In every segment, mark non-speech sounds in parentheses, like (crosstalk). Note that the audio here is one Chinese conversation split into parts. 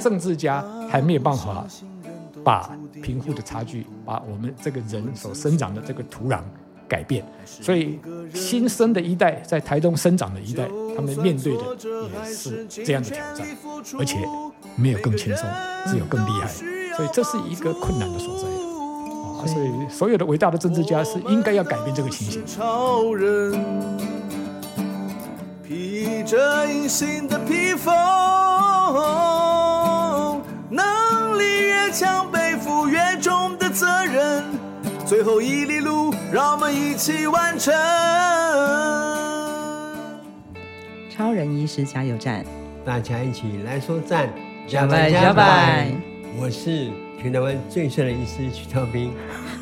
政治家还没有办法把贫富的差距，把我们这个人所生长的这个土壤改变，所以新生的一代在台东生长的一代，他们面对的也是这样的挑战，而且没有更轻松，只有更厉害，所以这是一个困难的所在啊！所以所有的伟大的政治家是应该要改变这个情形。超人披着隐形的披风，越强，背负越重的责任，最后一里路，让我们一起完成。超人医师加油站，大家一起来说赞，加拜加拜！我是全台湾最帅的医师徐超斌，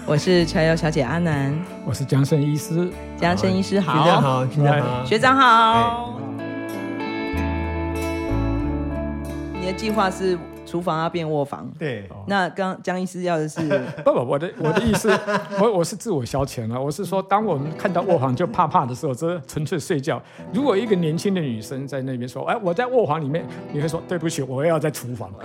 我是柴油小姐阿南，我是江胜医师，江胜医师好，学长好，学长好，学长好。你的计划是？厨房要变卧房，对。那刚江医师要的是 (laughs) 不不，我的我的意思，(laughs) 我我是自我消遣了。我是说，当我们看到卧房就怕怕的时候，这纯粹睡觉。如果一个年轻的女生在那边说：“哎，我在卧房里面”，你会说：“对不起，我要在厨房。(laughs) ”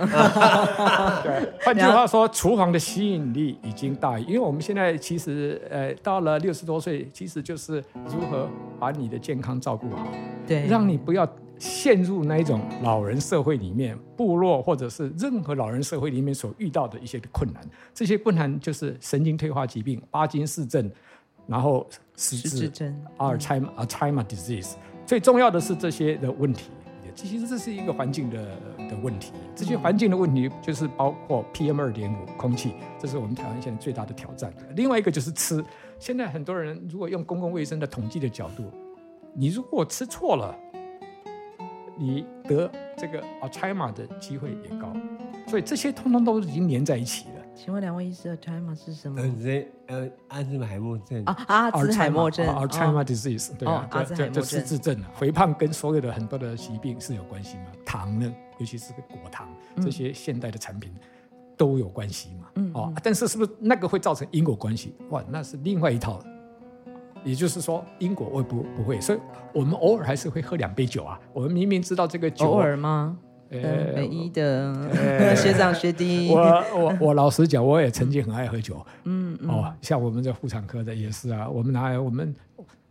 对。换句话说，厨房的吸引力已经大于，因为我们现在其实呃到了六十多岁，其实就是如何把你的健康照顾好，对，让你不要。陷入那一种老人社会里面，部落或者是任何老人社会里面所遇到的一些困难，这些困难就是神经退化疾病、巴金氏症，然后失智症、阿尔茨阿尔茨海默 disease。最重要的是这些的问题，其实这是一个环境的的问题。这些环境的问题就是包括 PM 二点五空气，这是我们台湾现在最大的挑战。另外一个就是吃，现在很多人如果用公共卫生的统计的角度，你如果吃错了。你得这个阿尔茨海默的机会也高，所以这些通通都已经连在一起了。请问两位医师，阿尔茨海默是什么？呃，阿兹海默症啊，阿兹海默症，阿尔茨海默 disease，对啊，这这失智症啊，肥胖跟所有的很多的疾病是有关系吗？糖呢，尤其是个果糖，这些现代的产品都有关系嘛？嗯，哦，但是是不是那个会造成因果关系？哇，那是另外一套。也就是说，因果我不不会，所以我们偶尔还是会喝两杯酒啊。我们明明知道这个酒，偶尔吗？呃，唯一的、呃、(laughs) 学长学弟。我我我老实讲，我也曾经很爱喝酒。嗯哦，像我们这妇产科的也是啊。我们哪有我们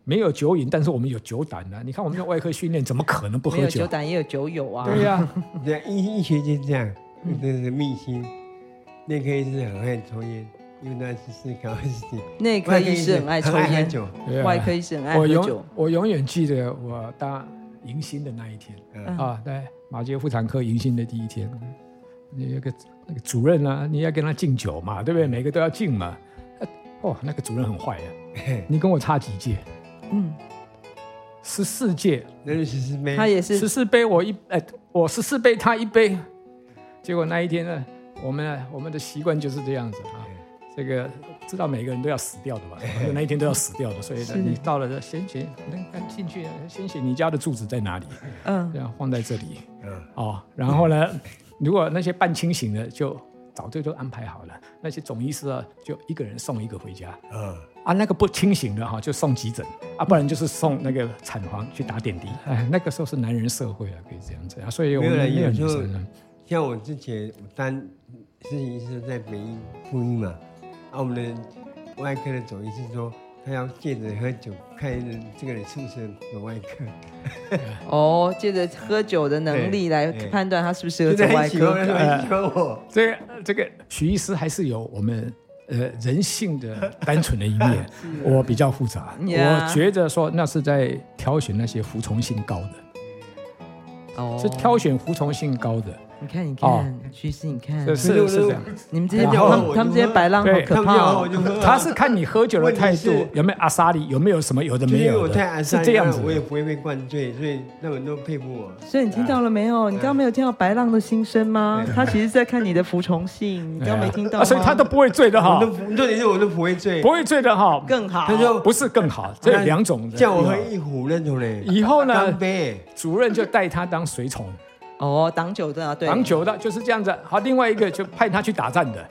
没有酒瘾，但是我们有酒胆的、啊。你看我们的外科训练，怎么可能不喝酒？有酒胆也有酒友啊。对呀、(laughs) 啊，对医医学就是这样，这是秘辛。内科医师很爱抽烟。因为那是考试题。内 (laughs) 科医师很爱抽烟，外科医生很爱喝酒。我永我永远记得我当迎新的那一天、嗯、啊，对马偕妇产科迎新的第一天，那个那个主任啊，你要跟他敬酒嘛，对不对？每个都要敬嘛。哦，那个主任很坏呀、啊，(laughs) 你跟我差几届？嗯，十四届，那是十四杯，他也是十四杯，我一哎，我十四杯，他一杯。结果那一天呢，我们我们的习惯就是这样子啊。这个知道每个人都要死掉的嘛，那一天都要死掉的，所以呢，你到了先写，能进去先写你家的住址在哪里，嗯，这样放在这里，嗯，哦，然后呢，如果那些半清醒的就早就都安排好了，那些总医师啊，就一个人送一个回家，嗯，啊，那个不清醒的哈，就送急诊，啊，不然就是送那个产房去打点滴，哎，那个时候是男人社会啊，可以这样子啊，所以我们没有女生呢，像我之前我当实习医师在北医附医嘛。啊、我们的外科的总医师说，他要借着喝酒看这个人是不是有外科。(laughs) 哦，借着喝酒的能力来判断他是不是有外科。呃、(laughs) 这个这个许医师还是有我们呃人性的单纯的一面，(laughs) 我比较复杂。我觉得说那是在挑选那些服从性高的，哦，是挑选服从性高的。你看，你看，徐师，你看，是是是这样。你们这些他们他们这些白浪好可怕。他是看你喝酒的态度，有没有阿萨里，有没有什么有的没有的，是这样子。我也不会被灌醉，所以那么都佩服我。所以你听到了没有？你刚刚没有听到白浪的心声吗？他其实在看你的服从性。你刚刚没听到。所以他都不会醉的哈。重点是我都不会醉，不会醉的哈，更好。他说不是更好，这有两种。叫我喝一壶那种嘞。以后呢，主任就带他当随从。哦，挡酒的啊，对，挡酒的就是这样子。好，另外一个就派他去打仗的，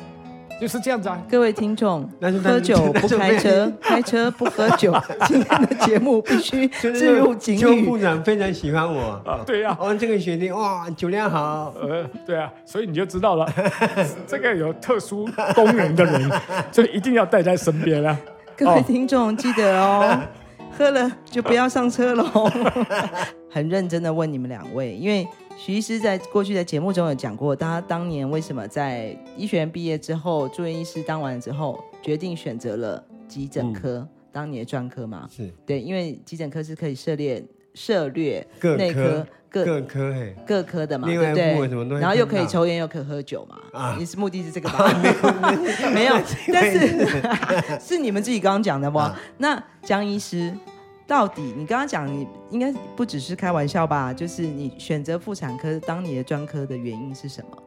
就是这样子啊。各位听众，喝酒不开车，开车不喝酒。(laughs) 今天的节目必须 (laughs) 置入警语。邱部长非常喜欢我啊，对呀、啊。哦，这个学弟哇，酒量好。呃，对啊，所以你就知道了，(laughs) 这个有特殊功能的人，就一定要带在身边啊。各位听众记得哦，喝了就不要上车喽。很认真的问你们两位，因为。徐医师在过去的节目中有讲过，他当年为什么在医学院毕业之后，住院医师当完之后，决定选择了急诊科、嗯、当你的专科嘛？是对，因为急诊科是可以涉猎涉略各内科各各科嘿各科的嘛，对不对？然后又可以抽烟又可以喝酒嘛？啊，你是目的是这个吧？(laughs) 没有 (laughs) 没有，但是 (laughs) 是你们自己刚刚讲的不？啊、那江医师。到底你刚刚讲，你应该不只是开玩笑吧？就是你选择妇产科当你的专科的原因是什么？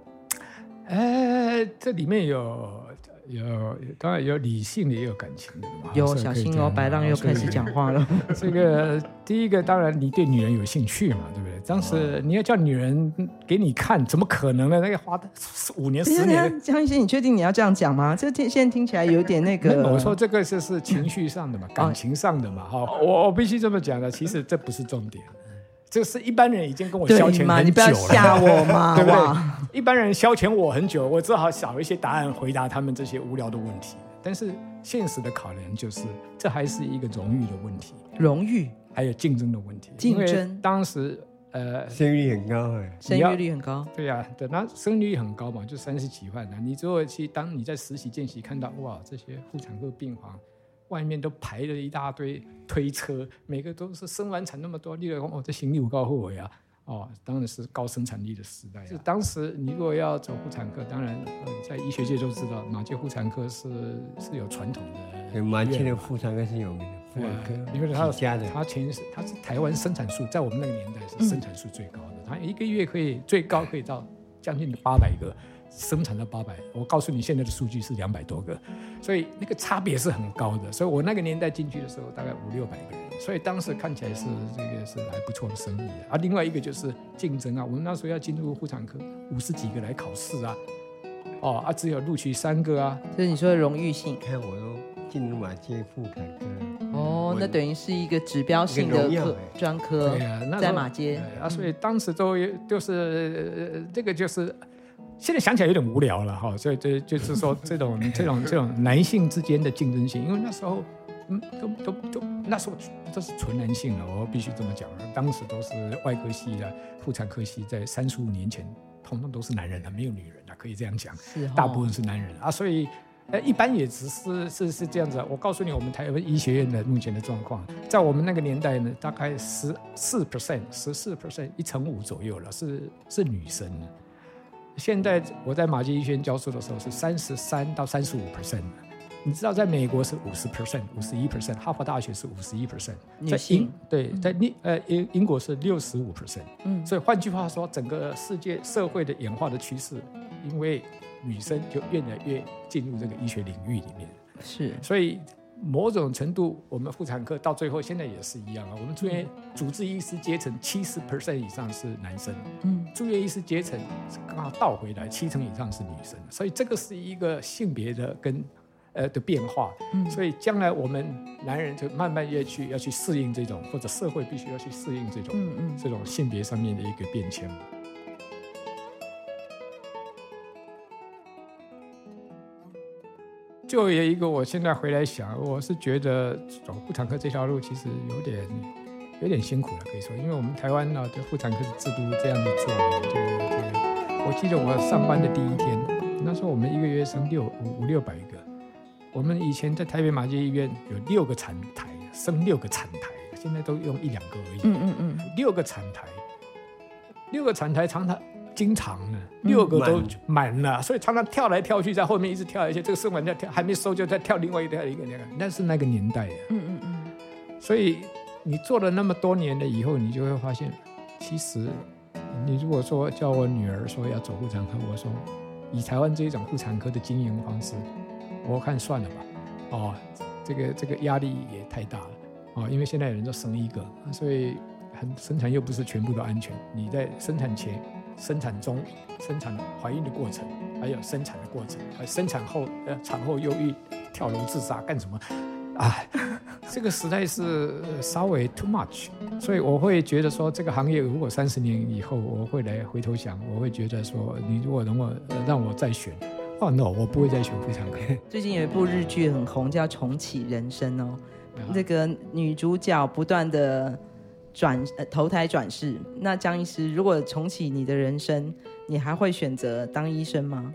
哎，这里面有。有，当然有理性的，也有感情的嘛。有小心哦，白浪又开始讲话了。(laughs) 这个第一个，当然你对女人有兴趣嘛，对不对？当时你要叫女人给你看，怎么可能呢？那个花的五年十年。江医生，你确定你要这样讲吗？这听现在听起来有点那个。我说这个是是情绪上的嘛，感情上的嘛，哈、哦。我我必须这么讲的，其实这不是重点。这是一般人已经跟我消遣很久了，你不要吓我嘛，(laughs) 对不对？一般人消遣我很久，我只好找一些答案回答他们这些无聊的问题。但是现实的考量就是，这还是一个荣誉的问题，荣誉还有竞争的问题。竞争，当时呃，生育率很高哎，生育率很高，对呀、啊，对，那生育率很高嘛，就三十几万啊。你如果去当你在实习见习看到哇，这些妇产科病房。外面都排了一大堆推车，每个都是生完产那么多，你来讲哦，这行李有够厚呀！哦，当然是高生产力的时代。是当时你如果要走妇产科，当然呃，在医学界都知道，马偕妇产科是是有传统的。对，马偕的妇产科是有名的妇产科，因为他家的，他前是他是台湾生产数在我们那个年代是生产数最高的，他一个月可以最高可以到将近八百个。生产了八百，我告诉你，现在的数据是两百多个，所以那个差别是很高的。所以我那个年代进去的时候，大概五六百个人，所以当时看起来是这个是还不错的生意啊。另外一个就是竞争啊，我们那时候要进入妇产科，五十几个来考试啊，哦啊，只有录取三个啊。就是你说的荣誉性，看我都进入马街妇产科，哦，那等于是一个指标性的科专科，对啊，那在马街啊，所以当时都就是这个就是。现在想起来有点无聊了哈，所以这就是说这种这种这种男性之间的竞争性，因为那时候嗯都都都那时候都是纯男性了，我必须这么讲了。当时都是外科系的妇产科系，在三十五年前，统统都是男人了，没有女人了，可以这样讲，是大部分是男人啊，所以呃一般也只是是是这样子。我告诉你，我们台湾医学院的目前的状况，在我们那个年代呢，大概十四 percent 十四 percent 一成五左右了，是是女生。现在我在马偕医学院教书的时候是三十三到三十五 percent，你知道在美国是五十 percent，五十一 percent，哈佛大学是五十一 percent，在英对在英呃英英国是六十五 percent，嗯，所以换句话说，整个世界社会的演化的趋势，因为女生就越来越进入这个医学领域里面，是，所以。某种程度，我们妇产科到最后现在也是一样啊。我们住院主治医师阶层七十 percent 以上是男生，嗯，住院医师阶层刚好倒回来，七成以上是女生。所以这个是一个性别的跟呃的变化。嗯，所以将来我们男人就慢慢要去要去适应这种，或者社会必须要去适应这种，嗯嗯，这种性别上面的一个变迁。就有一个，我现在回来想，我是觉得走妇产科这条路其实有点有点辛苦了，可以说，因为我们台湾呢，对妇产科的制度这样子做，这个这个，我记得我上班的第一天，那时候我们一个月生六五五六百个，我们以前在台北马偕医院有六个产台，生六个产台，现在都用一两个而已，嗯嗯嗯，六个产台，六个产台常常。经常呢，六个都满了，所以常常跳来跳去，在后面一直跳一些。这个生完跳跳还没收，就再跳另外一条一个那个，那是那个年代呀。嗯嗯嗯。所以你做了那么多年了以后，你就会发现，其实你如果说叫我女儿说要走妇产科，我说以台湾这一种妇产科的经营方式，我看算了吧。哦，这个这个压力也太大了。哦，因为现在有人都生一个，所以很生产又不是全部都安全。你在生产前。生产中、生产怀孕的过程，还有生产的过程，还有生产后呃产后忧郁、跳楼自杀干什么？啊，(laughs) 这个实在是稍微 too much，所以我会觉得说，这个行业如果三十年以后我会来回头想，我会觉得说，你如果能够让我再选，哦 no，我不会再选妇产科。(laughs) 最近有一部日剧很红，叫《重启人生》哦，这个女主角不断的转呃投胎转世。那江医师，如果重启你的人生，你还会选择当医生吗？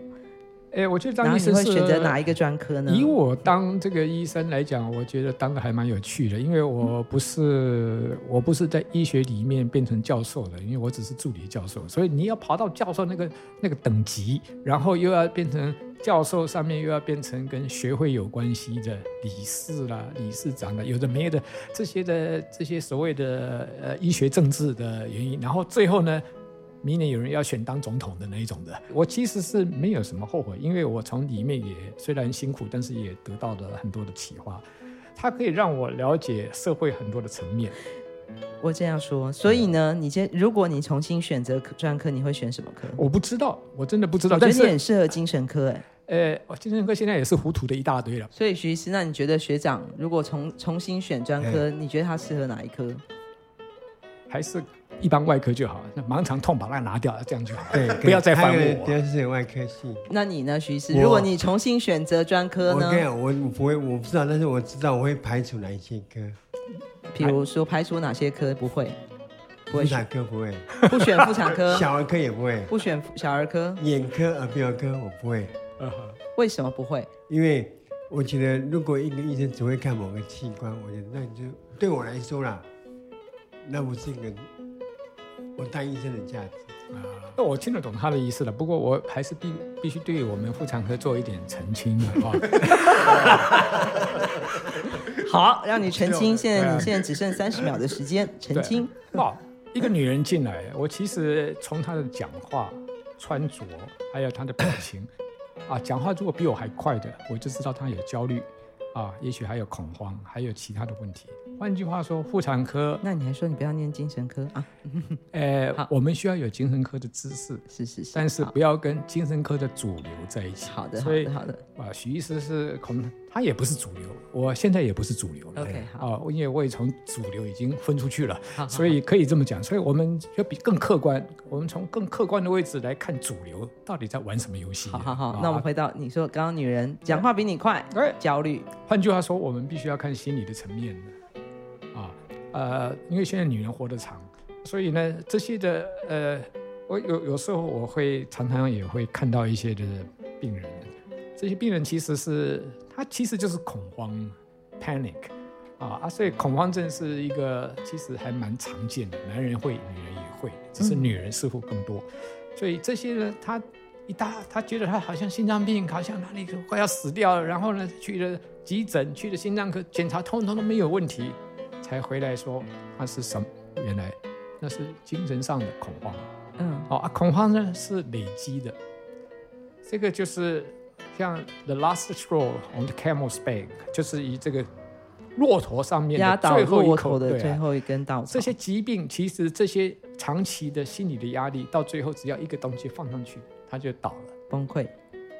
哎，我觉得当医生会选择哪一个专科呢？以我当这个医生来讲，我觉得当的还蛮有趣的，因为我不是我不是在医学里面变成教授的，因为我只是助理教授，所以你要爬到教授那个那个等级，然后又要变成教授上面又要变成跟学会有关系的理事啦、理事长啦，有的没的这些的这些所谓的呃医学政治的原因，然后最后呢，明年有人要选当总统的那一种的，我其实是没有什么后悔，因为我从里面也虽然辛苦，但是也得到了很多的启发，它可以让我了解社会很多的层面。我这样说，所以呢，你先，如果你重新选择专科，你会选什么科？我不知道，我真的不知道。我觉得你很适合精神科，哎，呃，精神科现在也是糊涂的一大堆了。所以徐医师，那你觉得学长如果重重新选专科，你觉得他适合哪一科？还是？一般外科就好，那盲肠痛把它拿掉，这样就好。对，不要再烦我。第二是外科系。那你呢，徐医师？如果你重新选择专科呢？我跟你讲，我不会，我不知道，但是我知道我会排除哪一些科。比如说，排除哪些科不会？不会。妇产科不会。不选妇产科。(laughs) 小儿科也不会。不选小儿科。眼科、耳鼻喉科我不会。(laughs) 为什么不会？因为我觉得，如果一个医生只会看某个器官，我觉得那你就对我来说啦，那不是一个。我当医生的价值啊，那我听得懂他的意思了。不过我还是必必须对我们妇产科做一点澄清啊。(laughs) 好，让你澄清。现在你现在只剩三十秒的时间澄清。哇，一个女人进来，我其实从她的讲话、穿着，还有她的表情啊，讲话如果比我还快的，我就知道他有焦虑啊，也许还有恐慌，还有其他的问题。换句话说，妇产科，那你还说你不要念精神科啊？(laughs) 呃，(laughs) 我们需要有精神科的知识，是是是，但是不要跟精神科的主流在一起。好的，好的，好的。啊，许医师是恐，他也不是主流，我现在也不是主流了。OK，好。啊，因为我也从主流已经分出去了，所以可以这么讲。所以我们要比更客观，我们从更客观的位置来看主流到底在玩什么游戏。好好好，那我们回到你说刚刚女人讲话比你快，焦虑。换句话说，我们必须要看心理的层面。呃，因为现在女人活得长，所以呢，这些的呃，我有有时候我会常常也会看到一些的病人，这些病人其实是他其实就是恐慌，panic，啊啊，所以恐慌症是一个其实还蛮常见的，男人会，女人也会，只是女人似乎更多，嗯、所以这些人他一大他觉得他好像心脏病，好像哪里快要死掉了，然后呢去了急诊，去了心脏科检查，通通都没有问题。才回来说他是什么？原来那是精神上的恐慌。嗯，哦啊，恐慌呢是累积的。这个就是像 the last straw on the camel's back，就是以这个骆驼上面的最后一口的最后一根稻草。这些疾病其实这些长期的心理的压力，到最后只要一个东西放上去，它就倒了，崩溃。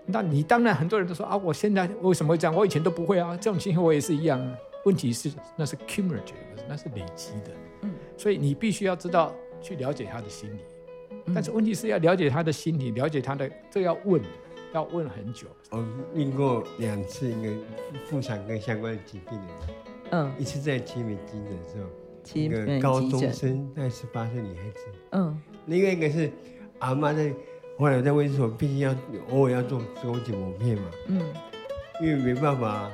那你当然很多人都说啊，我现在为什么会这样？我以前都不会啊，这种情况我也是一样。问题是那是 cumulative，那是累积的，嗯，所以你必须要知道去了解他的心理，嗯、但是问题是要了解他的心理，了解他的这要问，要问很久。我遇过两次一个妇产科相关的疾病的，嗯，一次在奇美急诊的时候，一个高中生，大概十八岁女孩子，嗯，另外一个是阿妈在，后来我在卫生所，毕竟要偶尔要做子宫颈抹片嘛，嗯，因为没办法。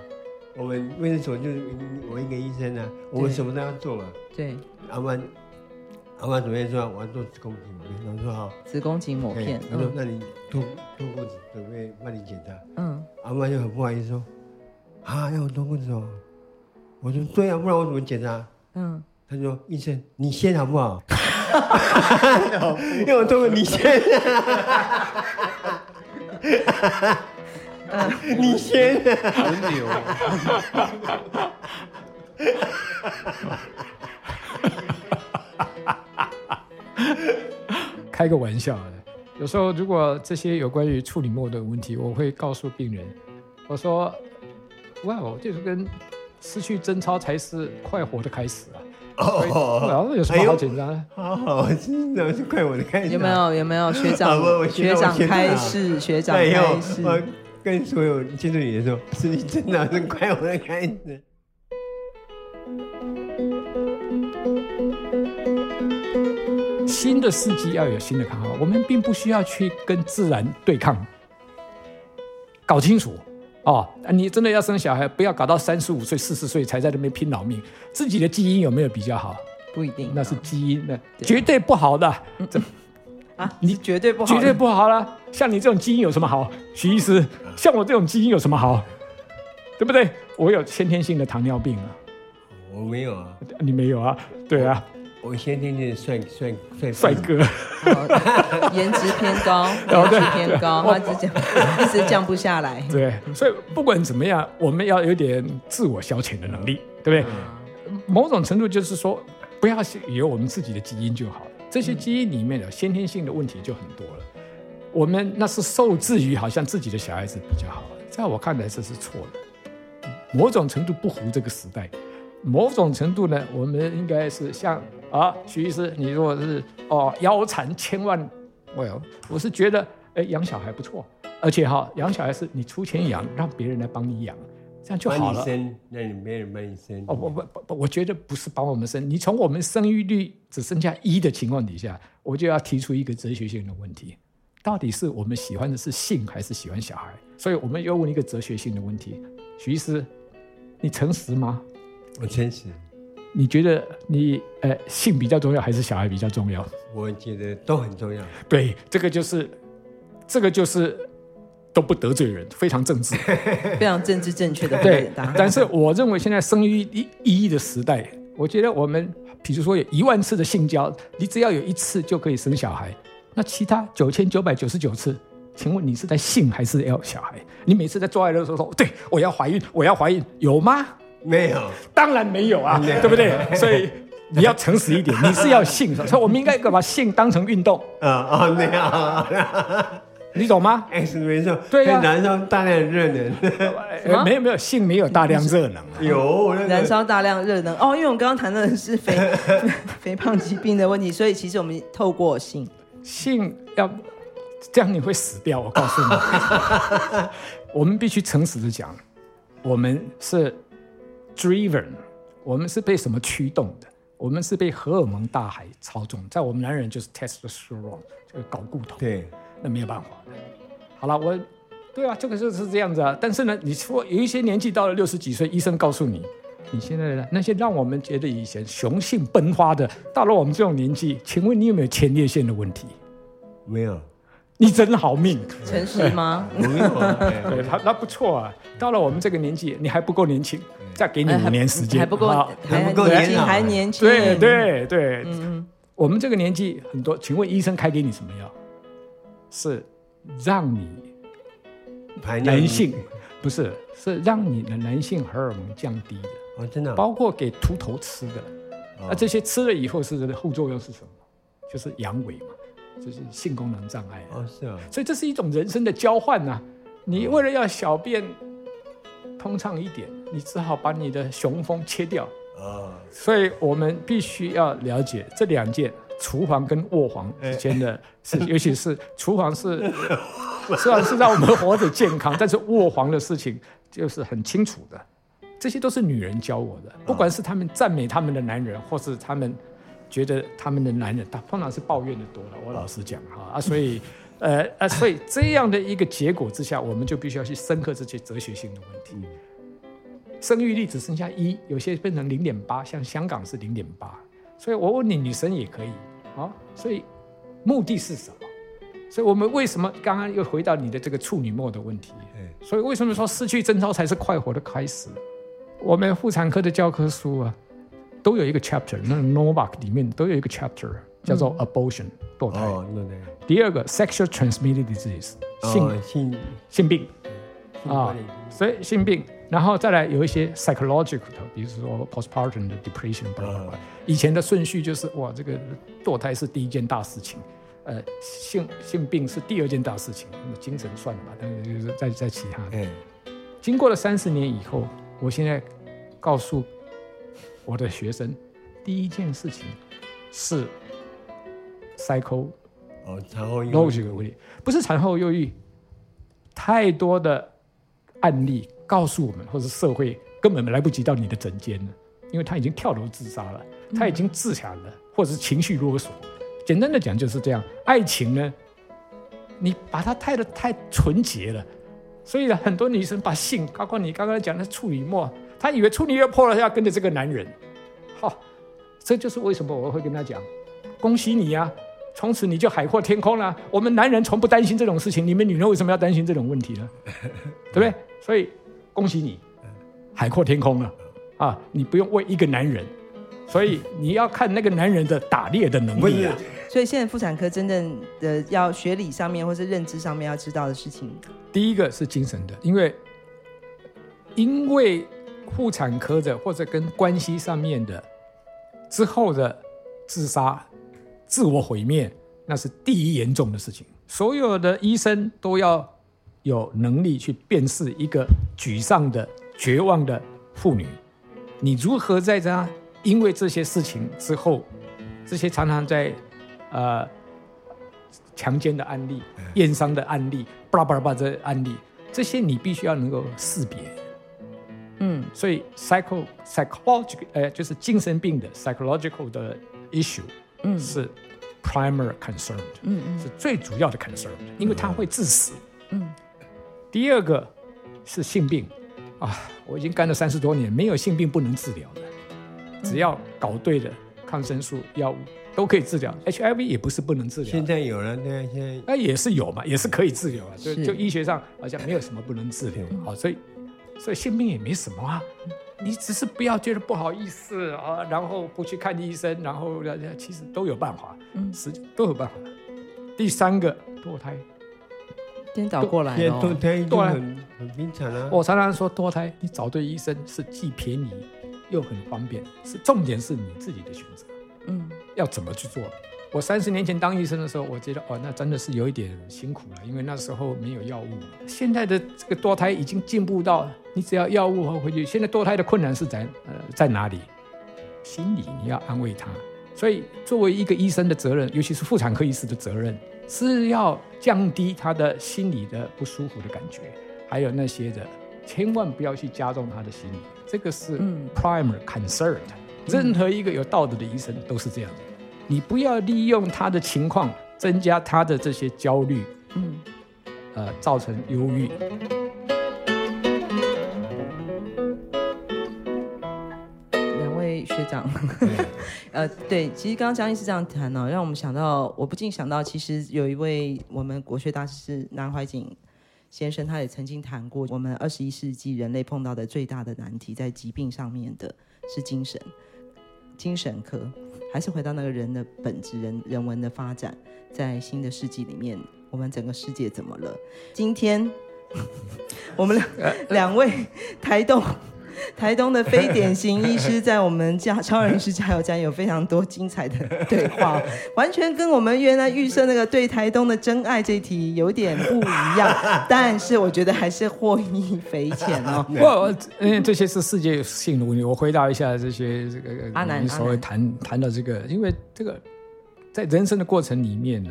我们卫生所就是我一个医生啊，我们什么都要做嘛。对。阿妈，阿妈准备说我要做子宫颈抹片，我说好。子宫颈抹片。他说那你脱脱裤子，准备帮你检查。嗯。阿妈就很不好意思说，啊，要我脱裤子哦。我说对啊，不然我怎么检查？嗯。他说医生你先好不好？(laughs) 要 (laughs) 我脱裤子你先。啊、你先、啊，很牛。(laughs) 开个玩笑的，有时候如果这些有关于处女膜的问题，我会告诉病人，我说：“哇哦，就是跟失去贞操才是快活的开始啊！”哦，然后有什么好紧张的？好好，真的是快活的开始。有没有？有没有学长？学长开始，学长开示。跟所有接触你的时候，是你真的是快活的开始。新的世纪要有新的看法，我们并不需要去跟自然对抗。搞清楚哦，你真的要生小孩，不要搞到三十五岁、四十岁才在那边拼老命。自己的基因有没有比较好？不一定，那是基因，那绝对不好的。这啊，你绝对不好，绝对不好了。像你这种基因有什么好？徐医师，像我这种基因有什么好？对不对？我有先天性的糖尿病啊。我没有啊。你没有啊？对啊。我先天性帅帅帅帅哥，颜值偏高，(laughs) 颜值偏高，他一直降，一直降不下来。对，所以不管怎么样，我们要有点自我消遣的能力，对不对？某种程度就是说，不要有我们自己的基因就好了。这些基因里面的先天性的问题就很多了。我们那是受制于好像自己的小孩子比较好，在我看来这是错的。某种程度不服这个时代，某种程度呢，我们应该是像啊，徐医师，你如果是哦腰缠千万，我有，我是觉得哎养小孩不错，而且哈养小孩是你出钱养，让别人来帮你养。这样就好了。生，那你没人帮你生。哦，不不不，我觉得不是帮我们生。你从我们生育率只剩下一的情况底下，我就要提出一个哲学性的问题：到底是我们喜欢的是性，还是喜欢小孩？所以我们要问一个哲学性的问题：徐医师，你诚实吗？我诚实。你觉得你呃性比较重要，还是小孩比较重要？我觉得都很重要。对，这个就是，这个就是。都不得罪人，非常政治，(laughs) 非常政治正确的对。但是我认为现在生育一亿的时代，我觉得我们，比如说有一万次的性交，你只要有一次就可以生小孩，那其他九千九百九十九次，请问你是在性还是要小孩？你每次在做爱的时候说，对，我要怀孕，我要怀孕，有吗？没有，当然没有啊，对不对？所以你要诚实一点，你是要性，所以我们应该把性当成运动。啊 (laughs) 啊，那样。你懂吗？哎，是没错，对呀，燃烧大量热能。(laughs) 没有没有，性没有大量热能，啊 (laughs) 有燃烧大量热能哦。因为我们刚刚谈的是肥 (laughs) 肥胖疾病的问题，所以其实我们透过性，性要这样你会死掉。我告诉你，我们必须诚实的讲，我们是 driven，我们是被什么驱动的？我们是被荷尔蒙大海操纵，在我们男人就是 testosterone，这个睾固酮。对。那没有办法的。好了，我，对啊，这个就是这样子啊。但是呢，你说有一些年纪到了六十几岁，医生告诉你，你现在的那些让我们觉得以前雄性奔发的，到了我们这种年纪，请问你有没有前列腺的问题？没有。你真好命。诚实吗？(laughs) 没有啊。(laughs) 对，他那不错啊。到了我们这个年纪，你还不够年轻，再给你五年时间，还不够，还不够年轻，还年轻。对对对。嗯。我们这个年纪很多，请问医生开给你什么药？是让你男性不是，是让你的男性荷尔蒙降低的哦，真的，包括给秃头吃的，那这些吃了以后是后作用是什么？就是阳痿嘛，就是性功能障碍哦，是啊，所以这是一种人生的交换呐。你为了要小便通畅一点，你只好把你的雄风切掉啊。所以我们必须要了解这两件。厨房跟卧房之间的事，(laughs) 尤其是厨房是 (laughs) 虽然是让我们活着健康，但是卧房的事情就是很清楚的。这些都是女人教我的，不管是他们赞美他们的男人，或是他们觉得他们的男人，他通常是抱怨的多了。我老实讲哈啊，所以 (laughs) 呃啊，所以这样的一个结果之下，我们就必须要去深刻这些哲学性的问题。生育率只剩下一，有些变成零点八，像香港是零点八。所以我问你，女生也可以啊？所以目的是什么？所以我们为什么刚刚又回到你的这个处女膜的问题？所以为什么说失去贞操才是快活的开始？我们妇产科的教科书啊，都有一个 chapter，那 Novak 里面都有一个 chapter 叫做 abortion 堕胎。哦，对对。第二个 sexual transmitted disease 性性性病啊，所以性病。然后再来有一些 psychological 的，比如说 postpartum 的 depression，以前的顺序就是哇，这个堕胎是第一件大事情，呃，性性病是第二件大事情，精神算了吧，但是就是在在其他经过了三十年以后，我现在告诉我的学生，第一件事情是 psycho 哦，产后忧郁。不是产后忧郁，太多的案例告诉我们，或者社会根本来不及到你的枕间了，因为他已经跳楼自杀了，他已经自残了，或者是情绪勒索。简单的讲就是这样，爱情呢，你把它太的太纯洁了，所以呢，很多女生把性，包括你刚刚讲的处女膜，她以为处女膜破了要跟着这个男人，好、哦，这就是为什么我会跟她讲，恭喜你呀、啊，从此你就海阔天空了。我们男人从不担心这种事情，你们女人为什么要担心这种问题呢？对不对？所以恭喜你，海阔天空了啊，你不用为一个男人。所以你要看那个男人的打猎的能力啊。所以现在妇产科真正的要学理上面或是认知上面要知道的事情，第一个是精神的，因为因为妇产科的或者跟关系上面的之后的自杀、自我毁灭，那是第一严重的事情。所有的医生都要有能力去辨识一个沮丧的、绝望的妇女，你如何在她？因为这些事情之后，这些常常在，呃，强奸的案例、验伤的案例、巴拉巴拉巴拉这案例，这些你必须要能够识别。嗯，所以 psycho psychological 呃，就是精神病的 psychological 的 issue，嗯，是 primary concern，嗯嗯，是最主要的 concern，因为它会致死。嗯，第二个是性病，啊，我已经干了三十多年，没有性病不能治疗的。只要搞对了，抗生素药物都可以治疗。HIV 也不是不能治疗，现在有了，对啊，现在那也是有嘛，也是可以治疗啊。就就医学上好像没有什么不能治疗。好，所以所以性病也没什么啊，你只是不要觉得不好意思啊，然后不去看医生，然后其实都有办法，嗯，实际都有办法。第三个堕胎，颠倒过来哦，堕胎堕很很平常啊。我常常说堕胎，你找对医生是既便宜。又很方便，是重点是你自己的选择，嗯，要怎么去做？我三十年前当医生的时候，我觉得哦，那真的是有一点辛苦了，因为那时候没有药物。现在的这个堕胎已经进步到，你只要药物和回去。现在堕胎的困难是在呃在哪里？心理你要安慰他。所以作为一个医生的责任，尤其是妇产科医师的责任，是要降低他的心理的不舒服的感觉，还有那些的，千万不要去加重他的心理。这个是 primary concern，任何一个有道德的医生都是这样的。你不要利用他的情况增加他的这些焦虑，嗯，呃，造成忧郁。长，(laughs) 呃，对，其实刚刚江医师这样谈呢，让我们想到，我不禁想到，其实有一位我们国学大师南怀瑾。先生他也曾经谈过，我们二十一世纪人类碰到的最大的难题，在疾病上面的是精神，精神科，还是回到那个人的本质，人人文的发展，在新的世纪里面，我们整个世界怎么了？今天 (laughs) 我们两两位 (laughs) 台东。台东的非典型医师在我们家超人医师加油站有非常多精彩的对话，完全跟我们原来预设那个对台东的真爱这一题有点不一样，但是我觉得还是获益匪浅哦。(laughs) 不，因为这些是世界性的问题，我回答一下这些这个阿南你所谓谈谈到这个，因为这个在人生的过程里面呢。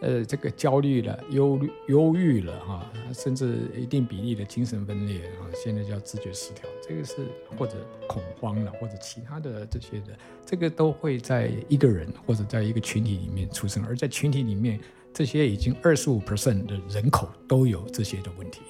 呃，这个焦虑了、忧虑、忧郁了哈，甚至一定比例的精神分裂啊，现在叫知觉失调，这个是或者恐慌了，或者其他的这些的，这个都会在一个人或者在一个群体里面出生，而在群体里面，这些已经二十五 percent 的人口都有这些的问题，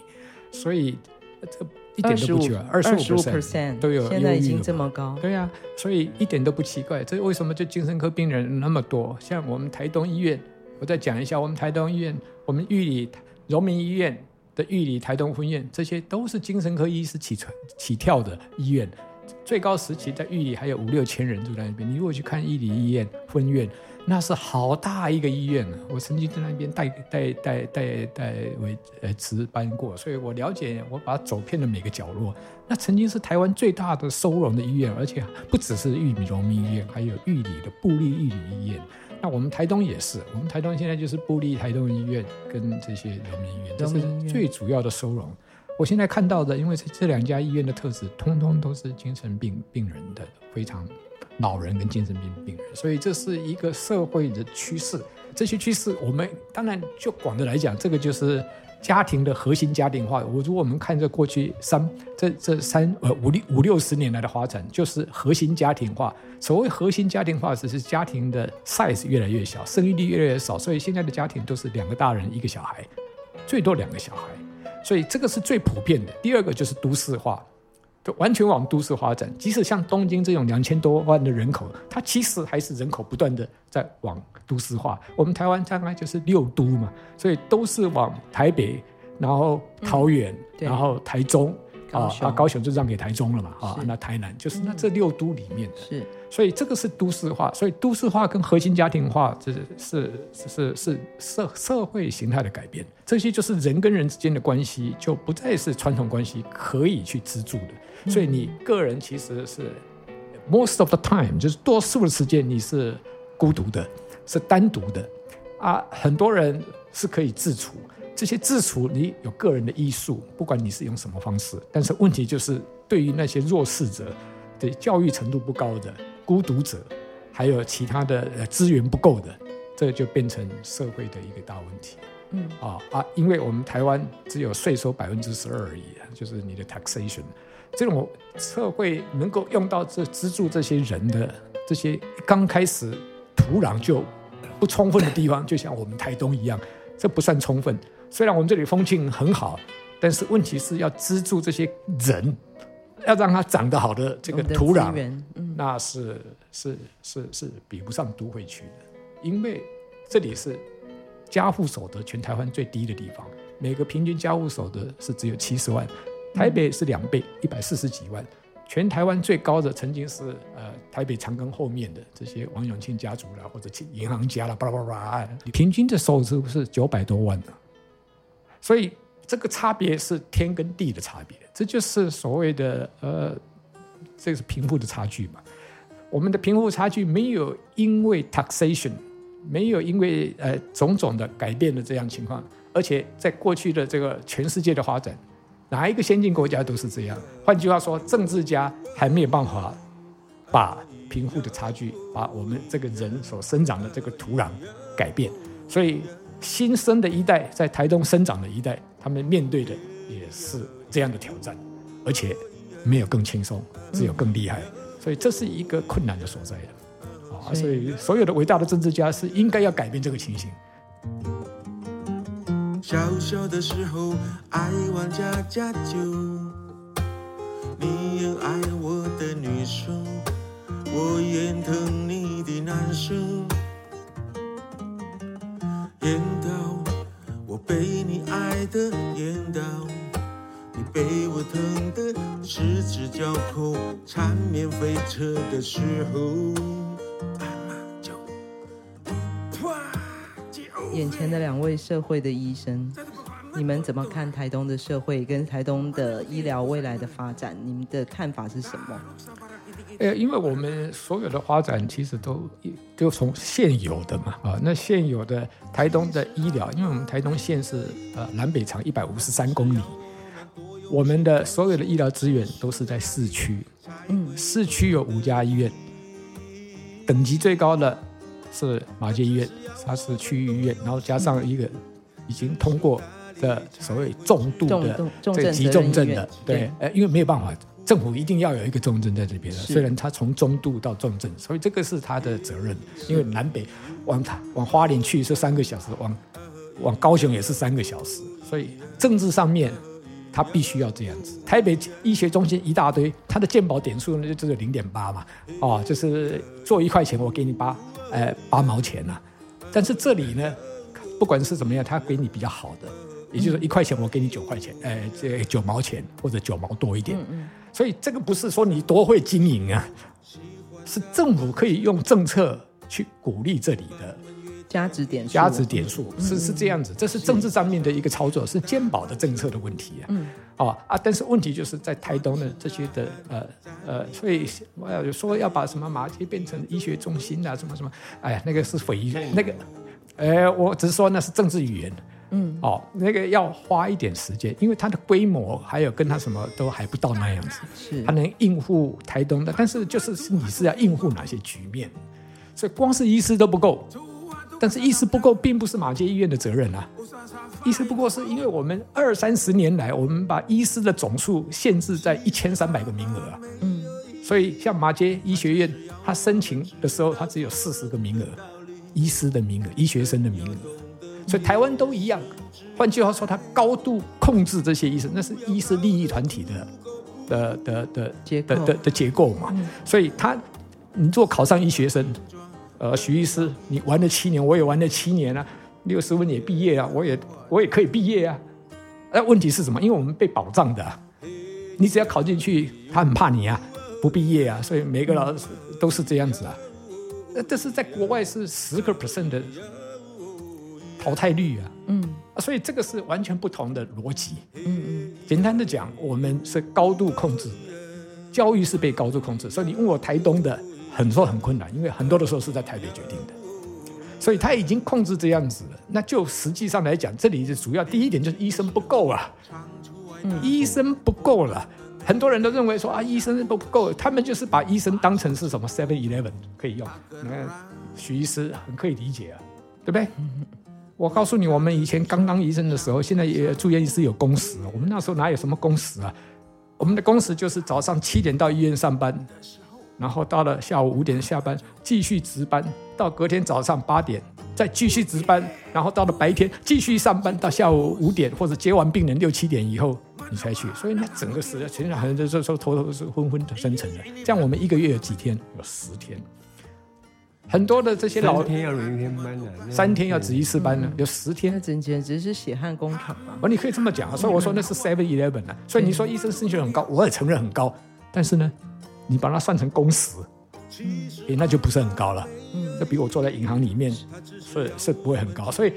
所以这一点都不奇怪，二十五 percent 都有，现在已经这么高，对呀、啊，所以一点都不奇怪，这为什么就精神科病人那么多？像我们台东医院。我再讲一下，我们台东医院、我们玉里荣民医院的玉里台东分院，这些都是精神科医师起床起跳的医院。最高时期在玉里还有五六千人住在那边。你如果去看玉里医院分院，那是好大一个医院啊！我曾经在那边带带带带带为呃值班过，所以我了解。我把它走遍了每个角落。那曾经是台湾最大的收容的医院，而且不只是玉里荣民医院，还有玉里的布立玉里医院。那我们台东也是，我们台东现在就是布立台东医院跟这些人民医院，这是最主要的收容。我现在看到的，因为这两家医院的特质，通通都是精神病病人的非常老人跟精神病病人，所以这是一个社会的趋势。这些趋势，我们当然就广的来讲，这个就是。家庭的核心家庭化，我如果我们看这过去三这这三呃五六五六十年来的发展，就是核心家庭化。所谓核心家庭化，只是家庭的 size 越来越小，生育率越来越少，所以现在的家庭都是两个大人一个小孩，最多两个小孩，所以这个是最普遍的。第二个就是都市化。就完全往都市发展，即使像东京这种两千多万的人口，它其实还是人口不断的在往都市化。我们台湾大概就是六都嘛，所以都是往台北，然后桃园，嗯、然后台中啊，啊高雄就让给台中了嘛啊，那台南就是那这六都里面的，是，所以这个是都市化，所以都市化跟核心家庭化，这是是是是社社会形态的改变，这些就是人跟人之间的关系就不再是传统关系可以去资助的。所以你个人其实是 most of the time，就是多数的时间你是孤独的，是单独的啊。很多人是可以自处，这些自处你有个人的医术，不管你是用什么方式。但是问题就是，对于那些弱势者、对教育程度不高的孤独者，还有其他的呃资源不够的，这就变成社会的一个大问题。嗯啊啊，因为我们台湾只有税收百分之十二而已，就是你的 taxation。这种社会能够用到这资助这些人的这些刚开始土壤就不充分的地方，就像我们台东一样，这不算充分。虽然我们这里风景很好，但是问题是要资助这些人，要让他长得好的这个土壤，嗯、那是是是是比不上都会区的，因为这里是家户所得全台湾最低的地方，每个平均家户所得是只有七十万。台北是两倍，一百四十几万。全台湾最高的曾经是呃台北长庚后面的这些王永庆家族啦，或者银行家啦，巴拉巴拉，平均的收入是九百多万的。所以这个差别是天跟地的差别，这就是所谓的呃，这是贫富的差距嘛。我们的贫富差距没有因为 taxation，没有因为呃种种的改变的这样情况，而且在过去的这个全世界的发展。哪一个先进国家都是这样。换句话说，政治家还没有办法把贫富的差距，把我们这个人所生长的这个土壤改变。所以，新生的一代在台东生长的一代，他们面对的也是这样的挑战，而且没有更轻松，只有更厉害。所以，这是一个困难的所在。啊，所以所有的伟大的政治家是应该要改变这个情形。小小的时候爱玩家家酒，你也爱我的女生，我眼疼你的男生。演到我被你爱的演到，你被我疼的十指交扣，缠绵悱恻的时候。眼前的两位社会的医生，你们怎么看台东的社会跟台东的医疗未来的发展？你们的看法是什么？呃，因为我们所有的发展其实都就从现有的嘛啊，那现有的台东的医疗，因为我们台东县是呃南北长一百五十三公里，我们的所有的医疗资源都是在市区，嗯，市区有五家医院，等级最高的。是马偕医院，它是区域医院，然后加上一个已经通过的所谓重度的这个急重症的，对，呃，因为没有办法，政府一定要有一个重症在这边的，虽然它从中度到重症，所以这个是他的责任。因为南北往往花莲去是三个小时，往往高雄也是三个小时，所以政治上面他必须要这样子。台北医学中心一大堆，它的健保点数呢就只有零点八嘛，哦，就是做一块钱我给你八。呃，八毛钱呐、啊，但是这里呢，不管是怎么样，他给你比较好的，也就是说一块钱我给你九块钱，呃，这九毛钱或者九毛多一点，所以这个不是说你多会经营啊，是政府可以用政策去鼓励这里的加值点数，加值点数是是这样子，这是政治上面的一个操作，是健保的政策的问题啊。嗯，哦啊，但是问题就是在台东的这些的呃呃，所以我要说要把什么马街变成医学中心啊，什么什么，哎呀，那个是匪夷那个，呃，我只是说那是政治语言。嗯，哦，那个要花一点时间，因为它的规模还有跟它什么都还不到那样子，是。它能应付台东的，但是就是你是要应付哪些局面，所以光是医师都不够。但是医师不够，并不是马偕医院的责任啊。医师不够，是因为我们二三十年来，我们把医师的总数限制在一千三百个名额啊。嗯。所以像马偕医学院，他申请的时候，他只有四十个名额，医师的名额，医学生的名额。所以台湾都一样。换句话说，他高度控制这些医生，那是医师利益团体的的的的结的的的结构嘛。所以他，你做考上医学生。呃，徐医师，你玩了七年，我也玩了七年啊，六十分也毕业啊，我也我也可以毕业啊。那问题是什么？因为我们被保障的，你只要考进去，他很怕你啊，不毕业啊，所以每个老师都是这样子啊。那这是在国外是十个 percent 的淘汰率啊，嗯，所以这个是完全不同的逻辑。嗯嗯，简单的讲，我们是高度控制，教育是被高度控制，所以你问我台东的。很多很困难，因为很多的时候是在台北决定的，所以他已经控制这样子了。那就实际上来讲，这里的主要第一点就是医生不够啊，嗯，医生不够了。很多人都认为说啊，医生不够，他们就是把医生当成是什么 Seven Eleven 可以用。你看许医师很可以理解啊，对不对？我告诉你，我们以前刚当医生的时候，现在也住院医师有工时，我们那时候哪有什么工时啊？我们的工时就是早上七点到医院上班。然后到了下午五点下班，继续值班到隔天早上八点，再继续值班，然后到了白天继续上班到下午五点，或者接完病人六七点以后你才去。所以那整个时间，很多人就说头头是昏昏沉沉的。这样我们一个月有几天？有十天。很多的这些老天要轮一天班的，三天要值一次班呢，有十天。那简简直是血汗工厂啊！哦，你可以这么讲啊。所以我说那是 Seven Eleven 啊。所以你说医生薪水很高，我也承认很高，但是呢？你把它算成工时，嗯，那就不是很高了，嗯，这比我坐在银行里面是是不会很高。所以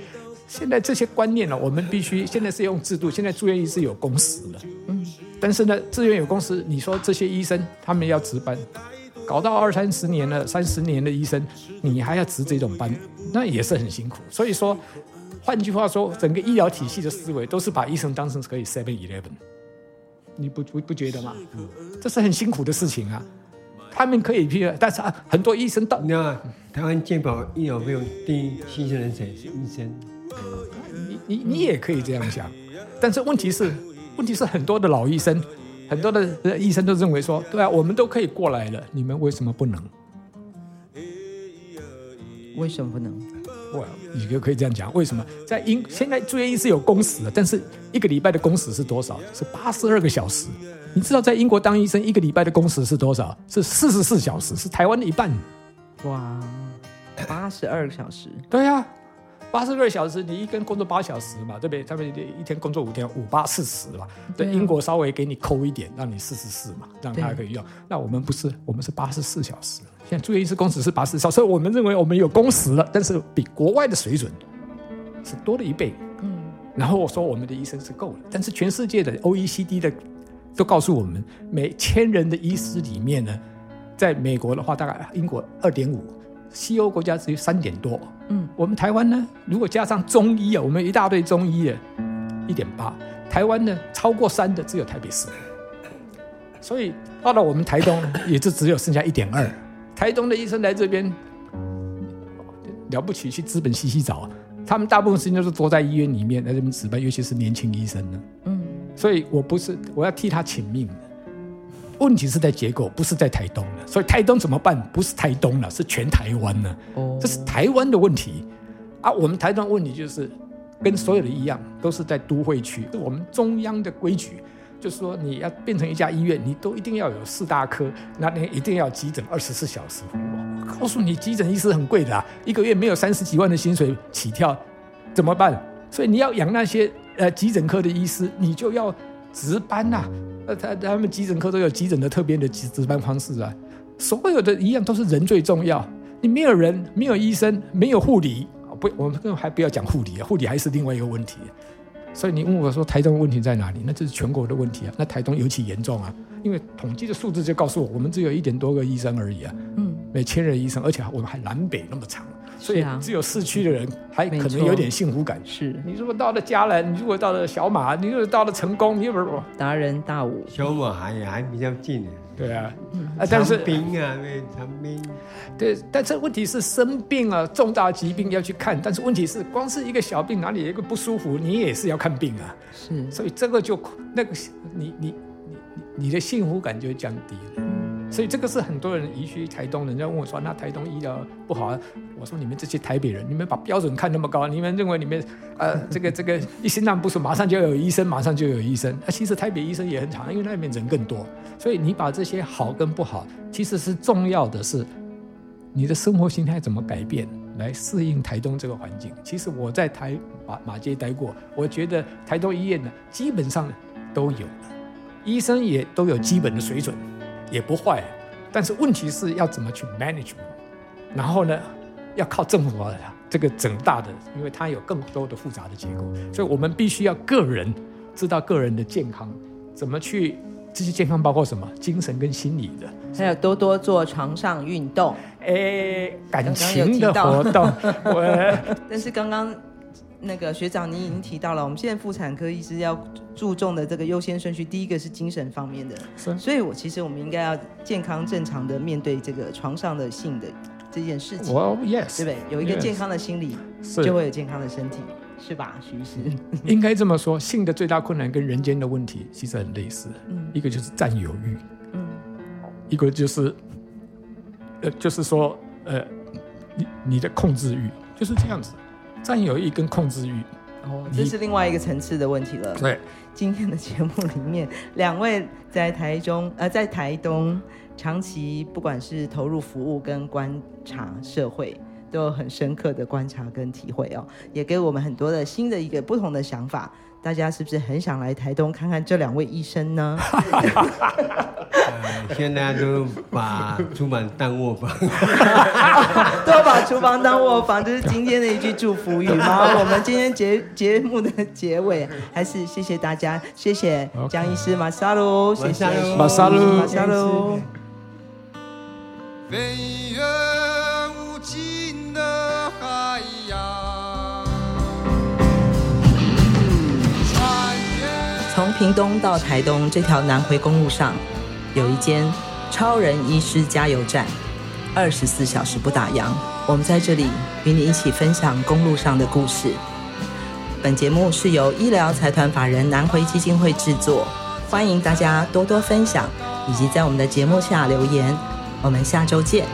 现在这些观念呢，我们必须现在是用制度。现在住院医师有工时的，嗯，但是呢，住院有工时，你说这些医生他们要值班，搞到二三十年了，三十年的医生，你还要值这种班，那也是很辛苦。所以说，换句话说，整个医疗体系的思维都是把医生当成可以 seven eleven。你不不不觉得吗？嗯，这是很辛苦的事情啊。他们可以批，但是啊，很多医生到，你知道吗？台湾健保医疗费用第一牺牲人谁？是医生。你你你也可以这样想，但是问题是，问题是很多的老医生，很多的医生都认为说，对啊，我们都可以过来了，你们为什么不能？为什么不能？哇，你就可以这样讲，为什么在英现在住院医师有工时的，但是一个礼拜的工时是多少？是八十二个小时。你知道在英国当医生一个礼拜的工时是多少？是四十四小时，是台湾的一半。哇，八十二个小时。(laughs) 对呀、啊，八十二个小时，你一天工作八小时嘛，对不对？他们一天工作五天，五八四十嘛。对，英国稍微给你扣一点，让你四十四嘛，让他可以用。那我们不是，我们是八十四小时。现在住院医师工时是八十四，所以我们认为我们有工时了，但是比国外的水准是多了一倍。嗯，然后我说我们的医生是够了，但是全世界的 OECD 的都告诉我们，每千人的医师里面呢，在美国的话大概英国二点五，西欧国家只有三点多。嗯，我们台湾呢，如果加上中医啊，我们一大堆中医啊，一点八，台湾呢超过三的只有台北市，所以到了我们台东也就只有剩下一点二。台东的医生来这边了不起，去资本洗洗澡。他们大部分时间都是坐在医院里面，在这边值班，尤其是年轻医生呢。嗯，所以我不是我要替他请命。问题是在结构，不是在台东了。所以台东怎么办？不是台东了，是全台湾呢。哦，这是台湾的问题啊。我们台东问题就是跟所有的一样，都是在都会区，是我们中央的规矩。就是说，你要变成一家医院，你都一定要有四大科，那你一定要急诊二十四小时。我告诉你，急诊医师很贵的，一个月没有三十几万的薪水起跳，怎么办？所以你要养那些呃急诊科的医师，你就要值班呐、呃，他他们急诊科都有急诊的特别的值值班方式啊。所有的一样都是人最重要，你没有人，没有医生，没有护理，不，我们更还不要讲护理啊，护理还是另外一个问题。所以你问我说台中问题在哪里？那这是全国的问题啊。那台东尤其严重啊，因为统计的数字就告诉我，我们只有一点多个医生而已啊。嗯，每千人医生，而且我们还南北那么长，所以只有市区的人还可能有点幸福感。是你如果到了嘉南，你如果到了小马，你如果到了成功，你有没有达人大武？小马还还比较近的。对啊，啊，但是病啊，对，长兵。对，但是问题是生病啊，重大疾病要去看，但是问题是光是一个小病，哪里有一个不舒服，你也是要看病啊。是，所以这个就那个你你你你的幸福感就降低了。所以这个是很多人移居台东，人家问我说：“那台东医疗不好啊？”我说：“你们这些台北人，你们把标准看那么高，你们认为你们呃这个这个一心脏不舒，马上就有医生，马上就有医生。(laughs) 啊，其实台北医生也很长，因为那边人更多。所以你把这些好跟不好，其实是重要的是你的生活形态怎么改变来适应台东这个环境。其实我在台马马街待过，我觉得台东医院呢基本上都有，医生也都有基本的水准。”也不坏，但是问题是要怎么去 manage，然后呢，要靠政府啊，这个整大的，因为它有更多的复杂的结构，所以我们必须要个人知道个人的健康怎么去，这些健康包括什么？精神跟心理的，还有多多做床上运动，哎，感情的活动，(laughs) 我，但是刚刚。那个学长，你已经提到了，我们现在妇产科医师要注重的这个优先顺序，第一个是精神方面的，是所以我其实我们应该要健康正常的面对这个床上的性的这件事情。Well, yes，对不对？有一个健康的心理，yes. 就会有健康的身体，是，是吧，徐医师？应该这么说，性的最大困难跟人间的问题其实很类似，嗯，一个就是占有欲，嗯，一个就是，呃，就是说，呃，你你的控制欲就是这样子。占有欲跟控制欲，哦，这是另外一个层次的问题了。对，今天的节目里面，两位在台中呃，在台东长期不管是投入服务跟观察社会，都有很深刻的观察跟体会哦，也给我们很多的新的一个不同的想法。大家是不是很想来台东看看这两位医生呢？(laughs) 呃，现在都把厨房当卧房，(laughs) 都把厨房当卧房，这是今天的一句祝福语吗？(laughs) 我们今天节节目的结尾，还是谢谢大家，谢谢江医师马萨鲁，谢谢马萨鲁，马萨鲁。从屏东到台东这条南回公路上，有一间超人医师加油站，二十四小时不打烊。我们在这里与你一起分享公路上的故事。本节目是由医疗财团法人南回基金会制作，欢迎大家多多分享，以及在我们的节目下留言。我们下周见。